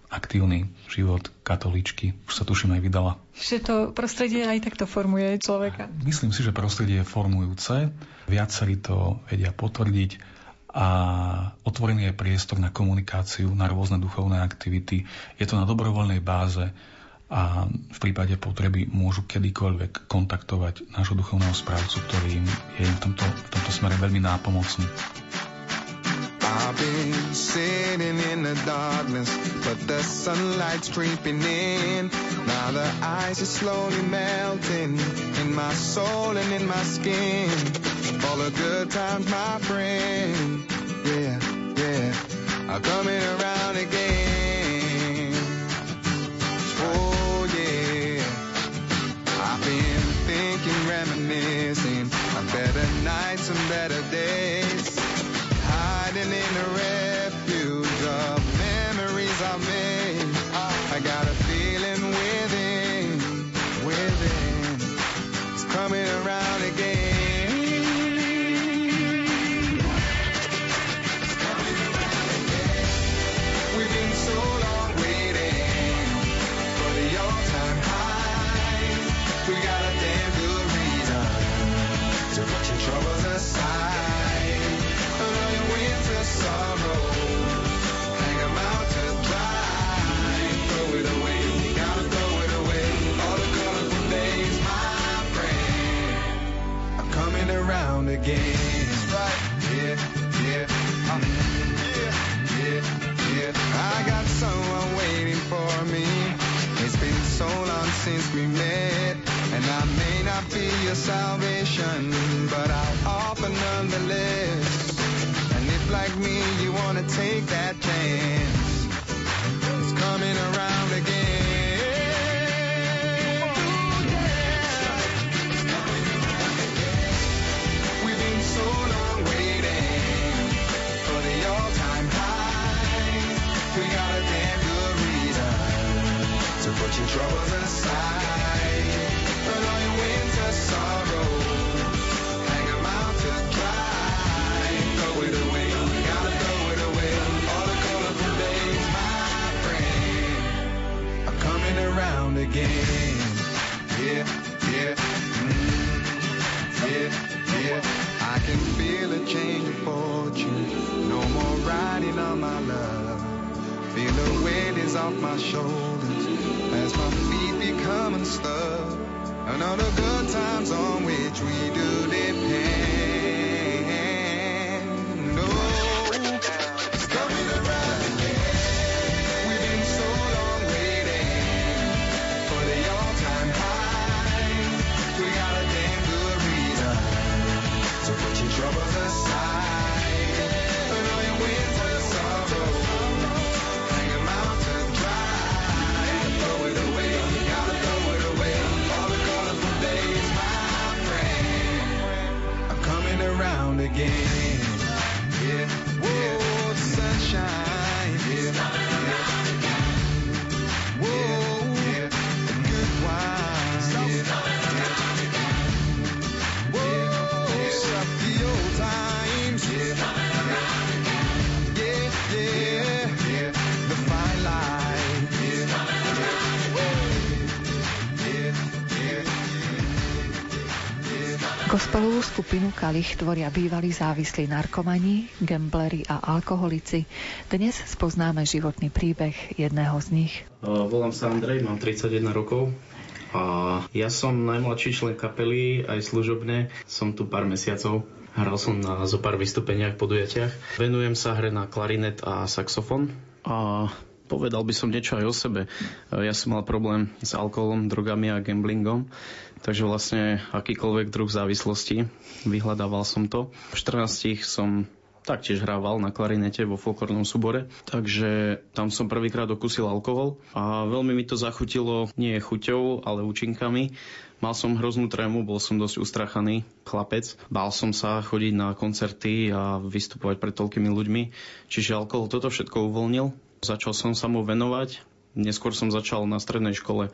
aktívny život katolíčky. Už sa tuším aj vydala. Že to prostredie aj takto formuje človeka? Myslím si, že prostredie je formujúce. Viacerí to vedia potvrdiť a otvorený je priestor na komunikáciu, na rôzne duchovné aktivity. Je to na dobrovoľnej báze a v prípade potreby môžu kedykoľvek kontaktovať nášho duchovného správcu, ktorý je im v tomto, v tomto smere veľmi nápomocný. I've been sitting in the darkness, but the sunlight's creeping in. Now the ice is slowly melting in my soul and in my skin. All the good times, my friend, yeah, yeah, are coming around again. Oh yeah, I've been thinking, reminiscing on better nights and better days in the red. the game. Right. Yeah, yeah, I'm. Yeah, yeah, yeah. I got someone waiting for me. It's been so long since we met. And I may not be your salvation, but I'll offer nonetheless. And if like me you wanna take that chance, it's coming around again. Put your troubles aside. All your winter sorrows, out to dry. Throw it away, gotta throw it away. All the colorful days, my friend, are coming around again. Yeah, yeah, mm, yeah, yeah. I can feel a change of fortune. No more riding on my love. Feel the weight is off my shoulders as my feet become unstuck. Another good skupinu Kalich tvoria bývalí závislí narkomani, gambleri a alkoholici. Dnes spoznáme životný príbeh jedného z nich. Uh, Volám sa Andrej, mám 31 rokov a ja som najmladší člen kapely, aj služobne. Som tu pár mesiacov. Hral som na zo pár vystúpeniach, podujatiach. Venujem sa hre na klarinet a saxofón. A povedal by som niečo aj o sebe. Uh, Ja som mal problém s alkoholom, drogami a gamblingom. Takže vlastne akýkoľvek druh závislosti, vyhľadával som to. V 14 som taktiež hrával na klarinete vo folklórnom súbore, takže tam som prvýkrát okusil alkohol a veľmi mi to zachutilo nie chuťou, ale účinkami. Mal som hroznú trému, bol som dosť ustrachaný chlapec. Bál som sa chodiť na koncerty a vystupovať pred toľkými ľuďmi, čiže alkohol toto všetko uvoľnil. Začal som sa mu venovať, Neskôr som začal na strednej škole eh,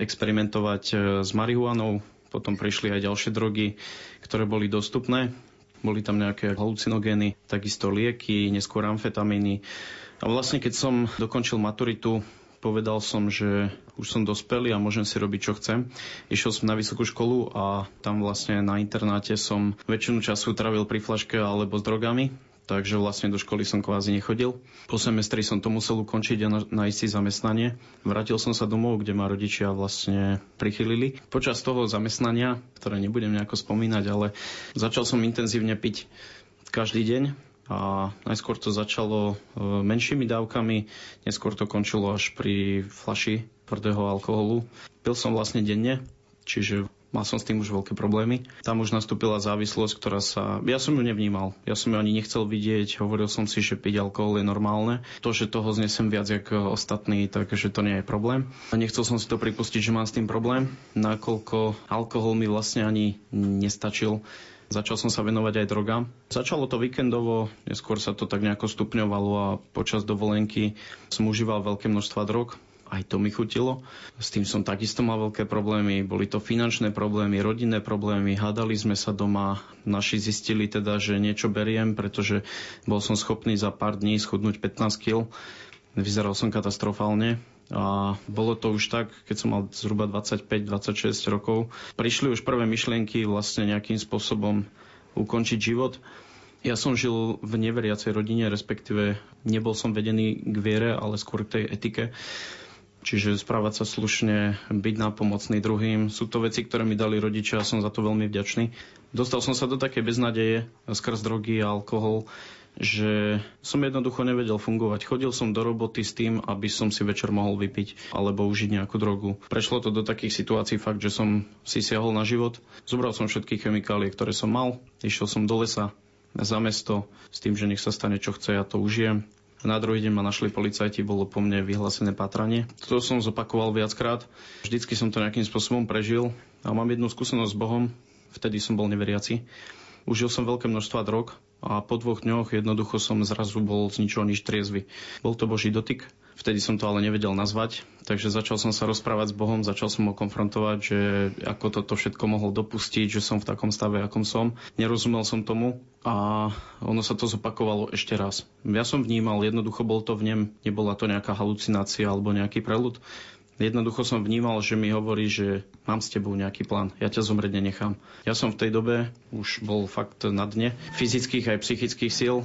experimentovať eh, s marihuanou, potom prišli aj ďalšie drogy, ktoré boli dostupné. Boli tam nejaké halucinogény, takisto lieky, neskôr amfetamíny. A vlastne keď som dokončil maturitu, povedal som, že už som dospelý a môžem si robiť, čo chcem. Išiel som na vysokú školu a tam vlastne na internáte som väčšinu času trávil pri flaške alebo s drogami takže vlastne do školy som kvázi nechodil. Po semestri som to musel ukončiť a nájsť si zamestnanie. Vrátil som sa domov, kde ma rodičia vlastne prichylili. Počas toho zamestnania, ktoré nebudem nejako spomínať, ale začal som intenzívne piť každý deň a najskôr to začalo e, menšími dávkami, neskôr to končilo až pri flaši tvrdého alkoholu. Pil som vlastne denne, čiže Mal som s tým už veľké problémy. Tam už nastúpila závislosť, ktorá sa... Ja som ju nevnímal. Ja som ju ani nechcel vidieť. Hovoril som si, že piť alkohol je normálne. To, že toho znesem viac ako ostatní, takže to nie je problém. A nechcel som si to pripustiť, že mám s tým problém, nakoľko alkohol mi vlastne ani nestačil. Začal som sa venovať aj drogám. Začalo to víkendovo, neskôr sa to tak nejako stupňovalo a počas dovolenky som užíval veľké množstva drog aj to mi chutilo. S tým som takisto mal veľké problémy. Boli to finančné problémy, rodinné problémy. Hádali sme sa doma. Naši zistili teda, že niečo beriem, pretože bol som schopný za pár dní schudnúť 15 kg. Vyzeral som katastrofálne. A bolo to už tak, keď som mal zhruba 25-26 rokov. Prišli už prvé myšlienky vlastne nejakým spôsobom ukončiť život. Ja som žil v neveriacej rodine, respektíve nebol som vedený k viere, ale skôr k tej etike. Čiže správať sa slušne, byť nápomocný druhým. Sú to veci, ktoré mi dali rodičia a som za to veľmi vďačný. Dostal som sa do takej beznadeje skrz drogy a alkohol, že som jednoducho nevedel fungovať. Chodil som do roboty s tým, aby som si večer mohol vypiť alebo užiť nejakú drogu. Prešlo to do takých situácií fakt, že som si siahol na život. Zobral som všetky chemikálie, ktoré som mal, išiel som do lesa, za mesto s tým, že nech sa stane čo chce, ja to užijem. Na druhý deň ma našli policajti, bolo po mne vyhlásené pátranie. To som zopakoval viackrát. Vždycky som to nejakým spôsobom prežil a mám jednu skúsenosť s Bohom. Vtedy som bol neveriaci. Užil som veľké množstva drog a po dvoch dňoch jednoducho som zrazu bol z ničoho nič triezvy. Bol to Boží dotyk, vtedy som to ale nevedel nazvať, takže začal som sa rozprávať s Bohom, začal som ho konfrontovať, že ako toto všetko mohol dopustiť, že som v takom stave, akom som. Nerozumel som tomu a ono sa to zopakovalo ešte raz. Ja som vnímal, jednoducho bol to v ňom, nebola to nejaká halucinácia alebo nejaký prelud. Jednoducho som vnímal, že mi hovorí, že mám s tebou nejaký plán, ja ťa zomrieť nenechám. Ja som v tej dobe už bol fakt na dne fyzických aj psychických síl,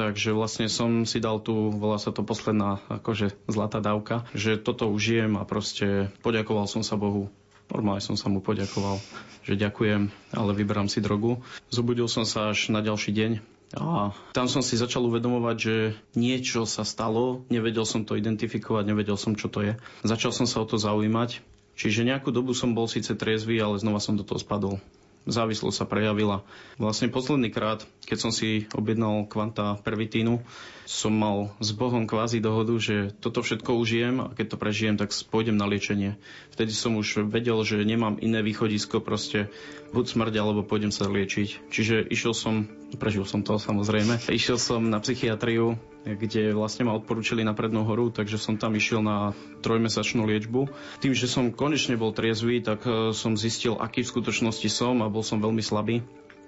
Takže vlastne som si dal tu, volá sa to posledná akože zlatá dávka, že toto užijem a proste poďakoval som sa Bohu. Normálne som sa mu poďakoval, že ďakujem, ale vyberám si drogu. Zobudil som sa až na ďalší deň a tam som si začal uvedomovať, že niečo sa stalo, nevedel som to identifikovať, nevedel som, čo to je. Začal som sa o to zaujímať, čiže nejakú dobu som bol síce triezvy, ale znova som do toho spadol závislosť sa prejavila. Vlastne posledný krát, keď som si objednal kvanta pervitínu, som mal s Bohom kvázi dohodu, že toto všetko užijem a keď to prežijem, tak pôjdem na liečenie. Vtedy som už vedel, že nemám iné východisko, proste buď smrť, alebo pôjdem sa liečiť. Čiže išiel som, prežil som to samozrejme, išiel som na psychiatriu, kde vlastne ma odporúčili na prednú horu, takže som tam išiel na trojmesačnú liečbu. Tým, že som konečne bol triezvy, tak e, som zistil, aký v skutočnosti som a bol som veľmi slabý.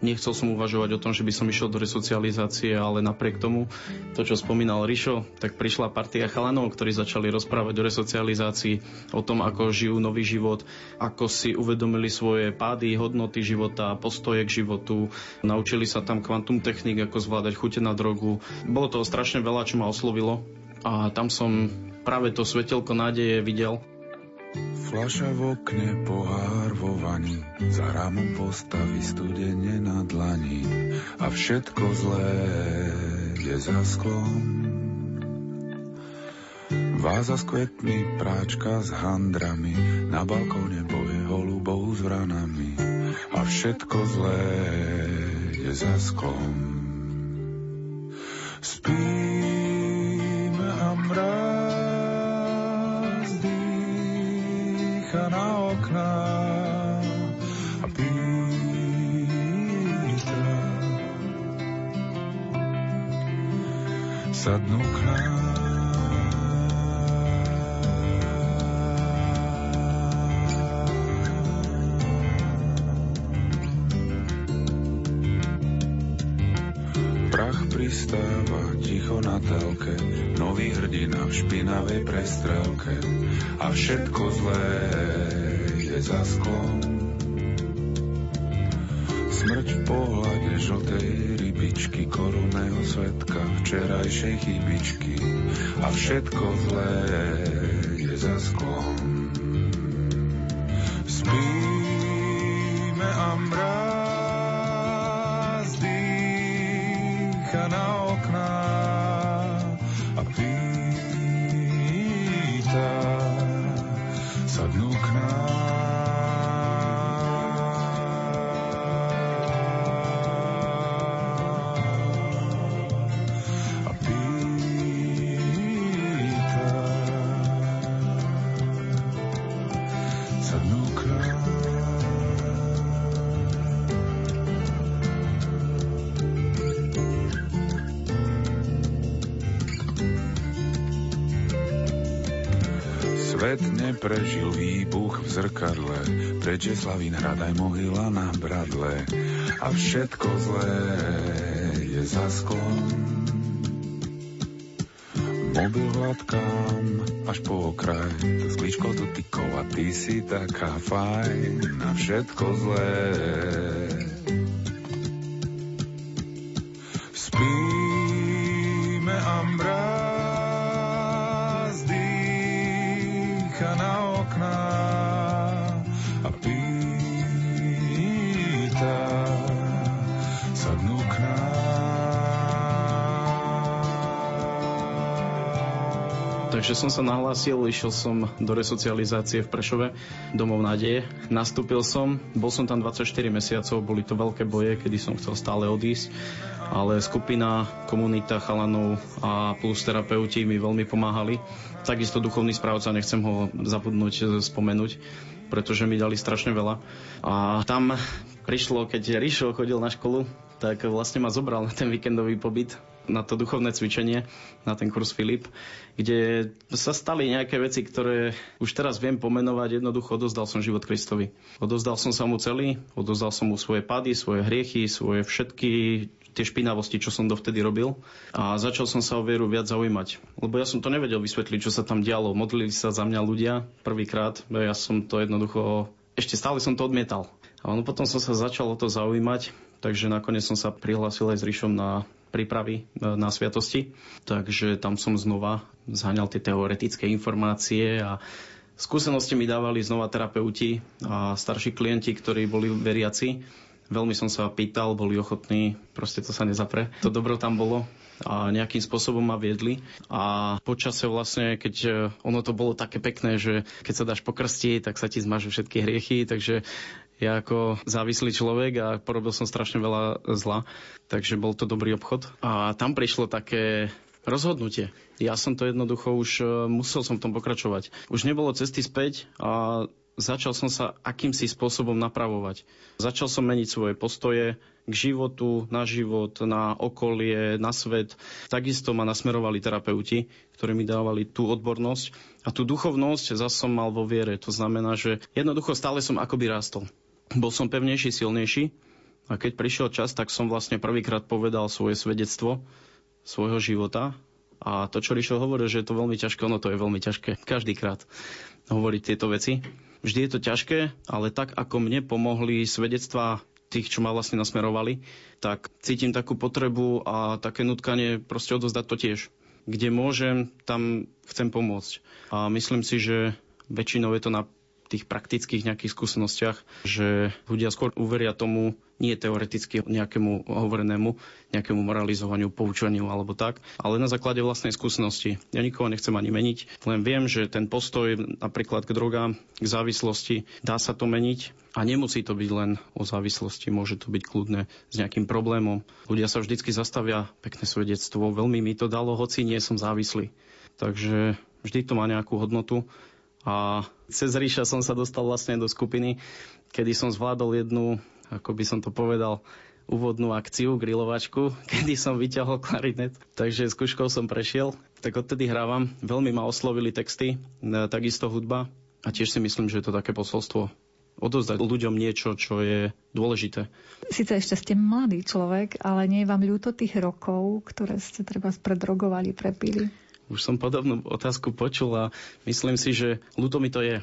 Nechcel som uvažovať o tom, že by som išiel do resocializácie, ale napriek tomu, to čo spomínal Rišo, tak prišla partia chalanov, ktorí začali rozprávať o resocializácii, o tom, ako žijú nový život, ako si uvedomili svoje pády, hodnoty života, postoje k životu. Naučili sa tam kvantum technik, ako zvládať chute na drogu. Bolo toho strašne veľa, čo ma oslovilo a tam som práve to svetelko nádeje videl Flaša v okne, pohár vo vani, za rámom postaví studene na dlani a všetko zlé je za sklom. Váza s kvetmi, práčka s handrami, na balkóne boje holubov s vranami a všetko zlé je za sklom. Spíme a mráz čaká na okná a pýta. Sadnú k nám Pristáva ticho na telke, nový hrdina v špinavej prestrelke a všetko zlé je za sklom. Smrť v pohľade žltej rybičky, korunného svetka, včerajšej chybičky a všetko zlé je za sklom. Spíme a mráz Svet neprežil výbuch v zrkadle, preč je Slavinhrad aj mohyla na bradle a všetko zlé je za sklom. Mobil hladkám až po okraj, s klíčkou dotykov a ty si taká fajn a všetko zlé. Takže som sa nahlásil, išiel som do resocializácie v Prešove, domov nádeje. Nastúpil som, bol som tam 24 mesiacov, boli to veľké boje, kedy som chcel stále odísť, ale skupina, komunita chalanov a plus terapeuti mi veľmi pomáhali. Takisto duchovný správca, nechcem ho zabudnúť, spomenúť, pretože mi dali strašne veľa. A tam prišlo, keď Rišo chodil na školu, tak vlastne ma zobral na ten víkendový pobyt na to duchovné cvičenie, na ten kurz Filip, kde sa stali nejaké veci, ktoré už teraz viem pomenovať. Jednoducho odozdal som život Kristovi. Odozdal som sa mu celý, odozdal som mu svoje pady, svoje hriechy, svoje všetky tie špinavosti, čo som dovtedy robil a začal som sa o vieru viac zaujímať. Lebo ja som to nevedel vysvetliť, čo sa tam dialo. Modlili sa za mňa ľudia prvýkrát, ja som to jednoducho, ešte stále som to odmietal. A potom som sa začal o to zaujímať, takže nakoniec som sa prihlásil aj s Ríšom na prípravy e, na sviatosti. Takže tam som znova zháňal tie teoretické informácie a skúsenosti mi dávali znova terapeuti a starší klienti, ktorí boli veriaci. Veľmi som sa pýtal, boli ochotní, proste to sa nezapre. To dobro tam bolo a nejakým spôsobom ma viedli. A počase vlastne, keď e, ono to bolo také pekné, že keď sa dáš pokrstiť, tak sa ti zmažu všetky hriechy, takže ja ako závislý človek a porobil som strašne veľa zla, takže bol to dobrý obchod. A tam prišlo také rozhodnutie. Ja som to jednoducho už e, musel som v tom pokračovať. Už nebolo cesty späť a začal som sa akýmsi spôsobom napravovať. Začal som meniť svoje postoje k životu, na život, na okolie, na svet. Takisto ma nasmerovali terapeuti, ktorí mi dávali tú odbornosť. A tú duchovnosť zase som mal vo viere. To znamená, že jednoducho stále som akoby rástol bol som pevnejší, silnejší a keď prišiel čas, tak som vlastne prvýkrát povedal svoje svedectvo svojho života a to, čo Rišo hovoril, že je to veľmi ťažké, ono to je veľmi ťažké každýkrát hovoriť tieto veci. Vždy je to ťažké, ale tak ako mne pomohli svedectvá tých, čo ma vlastne nasmerovali, tak cítim takú potrebu a také nutkanie proste odozdať to tiež. Kde môžem, tam chcem pomôcť. A myslím si, že väčšinou je to na tých praktických nejakých skúsenostiach, že ľudia skôr uveria tomu, nie teoreticky nejakému hovorenému, nejakému moralizovaniu, poučeniu alebo tak, ale na základe vlastnej skúsenosti. Ja nikoho nechcem ani meniť, len viem, že ten postoj napríklad k drogám, k závislosti, dá sa to meniť a nemusí to byť len o závislosti, môže to byť kľudné s nejakým problémom. Ľudia sa vždycky zastavia, pekné svedectvo, veľmi mi to dalo, hoci nie som závislý. Takže vždy to má nejakú hodnotu a cez Ríša som sa dostal vlastne do skupiny, kedy som zvládol jednu, ako by som to povedal, úvodnú akciu, grilovačku, kedy som vyťahol klarinet. Takže s kuškou som prešiel, tak odtedy hrávam. Veľmi ma oslovili texty, e, takisto hudba a tiež si myslím, že je to také posolstvo odozdať ľuďom niečo, čo je dôležité. Sice ešte ste mladý človek, ale nie je vám ľúto tých rokov, ktoré ste treba predrogovali, prepili? Už som podobnú otázku počul a myslím si, že ľúto mi to je.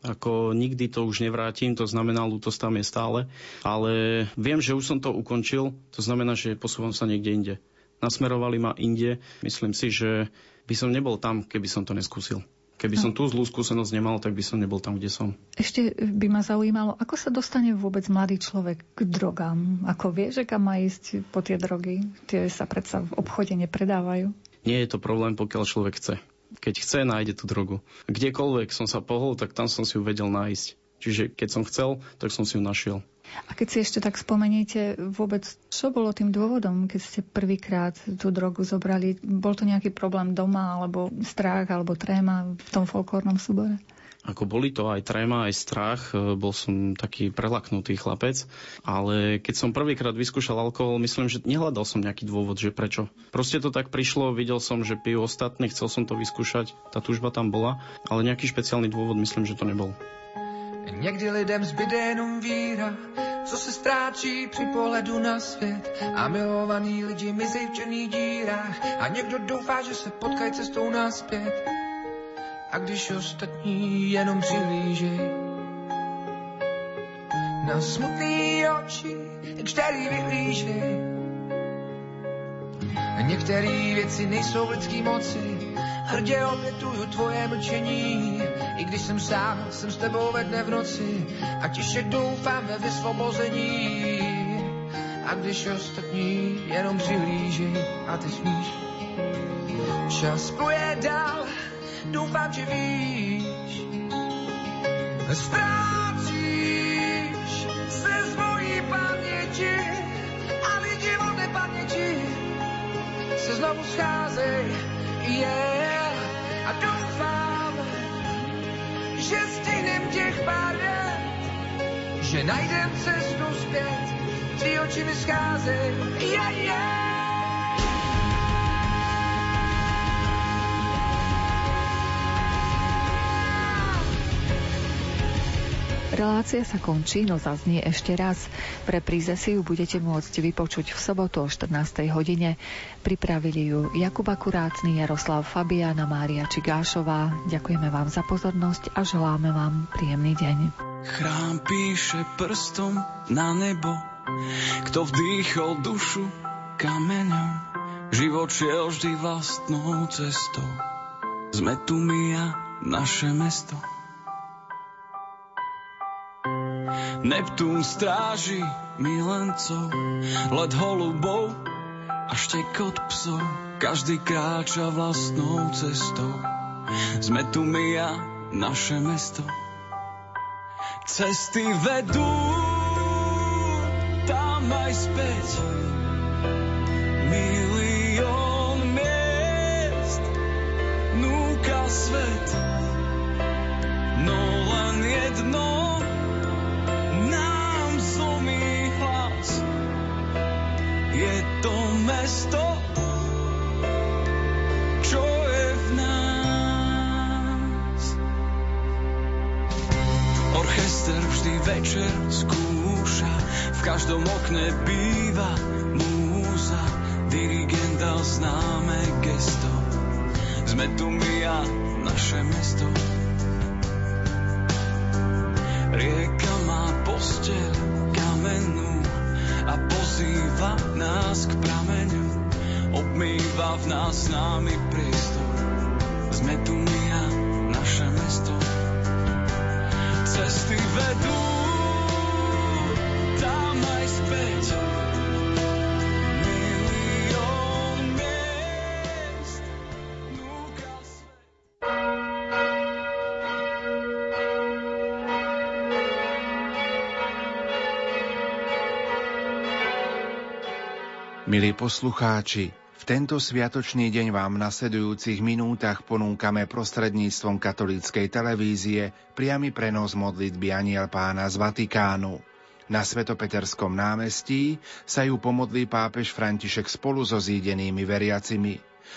Ako nikdy to už nevrátim, to znamená, ľútosť tam je stále. Ale viem, že už som to ukončil, to znamená, že posúvam sa niekde inde. Nasmerovali ma inde. Myslím si, že by som nebol tam, keby som to neskúsil. Keby som tú zlú skúsenosť nemal, tak by som nebol tam, kde som. Ešte by ma zaujímalo, ako sa dostane vôbec mladý človek k drogám? Ako vie, že kam má ísť po tie drogy? Tie sa predsa v obchode nepredávajú. Nie je to problém, pokiaľ človek chce. Keď chce, nájde tú drogu. Kdekoľvek som sa pohol, tak tam som si ju vedel nájsť. Čiže keď som chcel, tak som si ju našiel. A keď si ešte tak spomeniete vôbec, čo bolo tým dôvodom, keď ste prvýkrát tú drogu zobrali? Bol to nejaký problém doma, alebo strach, alebo tréma v tom folklórnom súbore? Ako boli to aj tréma, aj strach, e, bol som taký prelaknutý chlapec, ale keď som prvýkrát vyskúšal alkohol, myslím, že nehľadal som nejaký dôvod, že prečo. Proste to tak prišlo, videl som, že pijú ostatní, chcel som to vyskúšať, tá tužba tam bola, ale nejaký špeciálny dôvod myslím, že to nebol. Někdy lidem zbyde jenom víra, co se ztráčí při pohledu na svět. A milovaní lidi mizej v černých dírách a někdo doufá, že se potkají cestou naspět a když ostatní jenom přihlížej. Na smutný oči, který vyhlížej. Některé věci nejsou v lidský moci, hrdě obětuju tvoje mlčení. I když jsem sám, jsem s tebou ve dne v noci a tiše doufám ve vysvobození. A když ostatní jenom přihlížej a ty smíš. Čas pluje dál, doufám, že víš. Ztrácíš se z mojí paměti a lidi od nepaměti se znovu scházej, yeah. A doufám, že stihnem těch pár let, že najdem cestu zpět, tvý oči mi scházej, yeah, yeah. Relácia sa končí, no zaznie ešte raz. Pre príze si ju budete môcť vypočuť v sobotu o 14. hodine. Pripravili ju Jakub Akurátny, Jaroslav Fabiana, Mária Čigášová. Ďakujeme vám za pozornosť a želáme vám príjemný deň. Chrám píše prstom na nebo, kto vdýchol dušu kameňom. Život šiel vždy vlastnou cestou. Sme tu my a naše mesto. Neptún stráži milencov, let holubov a štekot psov. Každý kráča vlastnou cestou. Sme tu my a naše mesto. Cesty vedú tam aj späť. Milión miest núka svet. Mesto, čo je v nás. Orchester vždy večer skúša, v každom okne býva múza, dirigent dal známe gesto. Sme tu my a naše mesto. Rieka má posteľ kamennú, a pozýva nás k prameňu, obmýva v nás námi priestor. Sme tu my a naše mesto. Cesty vedú tam aj späť. Milí poslucháči, v tento sviatočný deň vám v nasledujúcich minútach ponúkame prostredníctvom katolíckej televízie priamy prenos modlitby Aniel pána z Vatikánu. Na Svetopeterskom námestí sa ju pomodlí pápež František spolu so zídenými veriacimi.